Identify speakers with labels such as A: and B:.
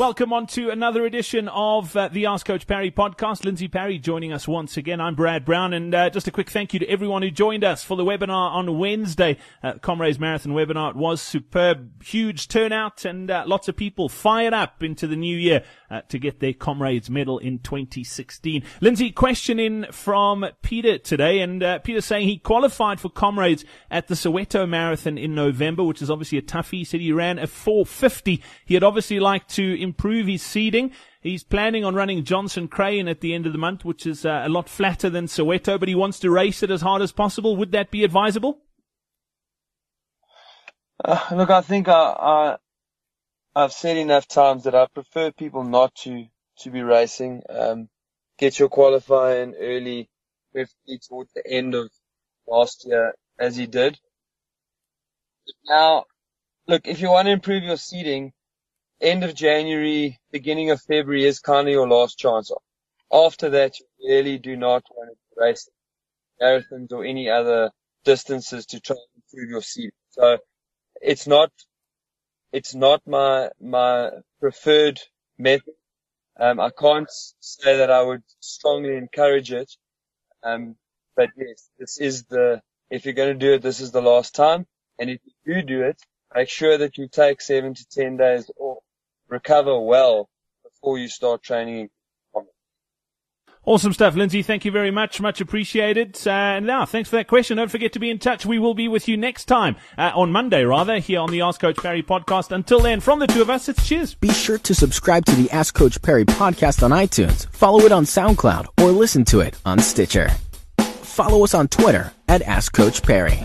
A: Welcome on to another edition of uh, the Ask Coach Parry podcast. Lindsey Parry joining us once again. I'm Brad Brown, and uh, just a quick thank you to everyone who joined us for the webinar on Wednesday. Uh, Comrades Marathon webinar. It was superb, huge turnout, and uh, lots of people fired up into the new year uh, to get their Comrades medal in 2016. Lindsey, question in from Peter today, and uh, Peter saying he qualified for Comrades at the Soweto Marathon in November, which is obviously a toughie. He said he ran a 450. He had obviously liked to improve his seeding. He's planning on running Johnson Crane at the end of the month, which is uh, a lot flatter than Soweto, but he wants to race it as hard as possible. Would that be advisable?
B: Uh, look, I think I, I, I've said enough times that I prefer people not to, to be racing. Um, get your qualifying early, preferably towards the end of last year, as he did. Now, look, if you want to improve your seeding, end of January, beginning of February is kind of your last chance. After that, you really do not want to race marathons or any other distances to try and improve your seed. So it's not, it's not my, my preferred method. Um, I can't say that I would strongly encourage it. Um, but yes, this is the, if you're going to do it, this is the last time. And if you do do it, make sure that you take seven to 10 days off recover well before you start training.
A: Awesome stuff, Lindsey. Thank you very much. Much appreciated. Uh, and now, thanks for that question. Don't forget to be in touch. We will be with you next time, uh, on Monday rather, here on the Ask Coach Parry podcast. Until then, from the two of us, it's cheers.
C: Be sure to subscribe to the Ask Coach Parry podcast on iTunes, follow it on SoundCloud, or listen to it on Stitcher. Follow us on Twitter at Ask Coach Parry.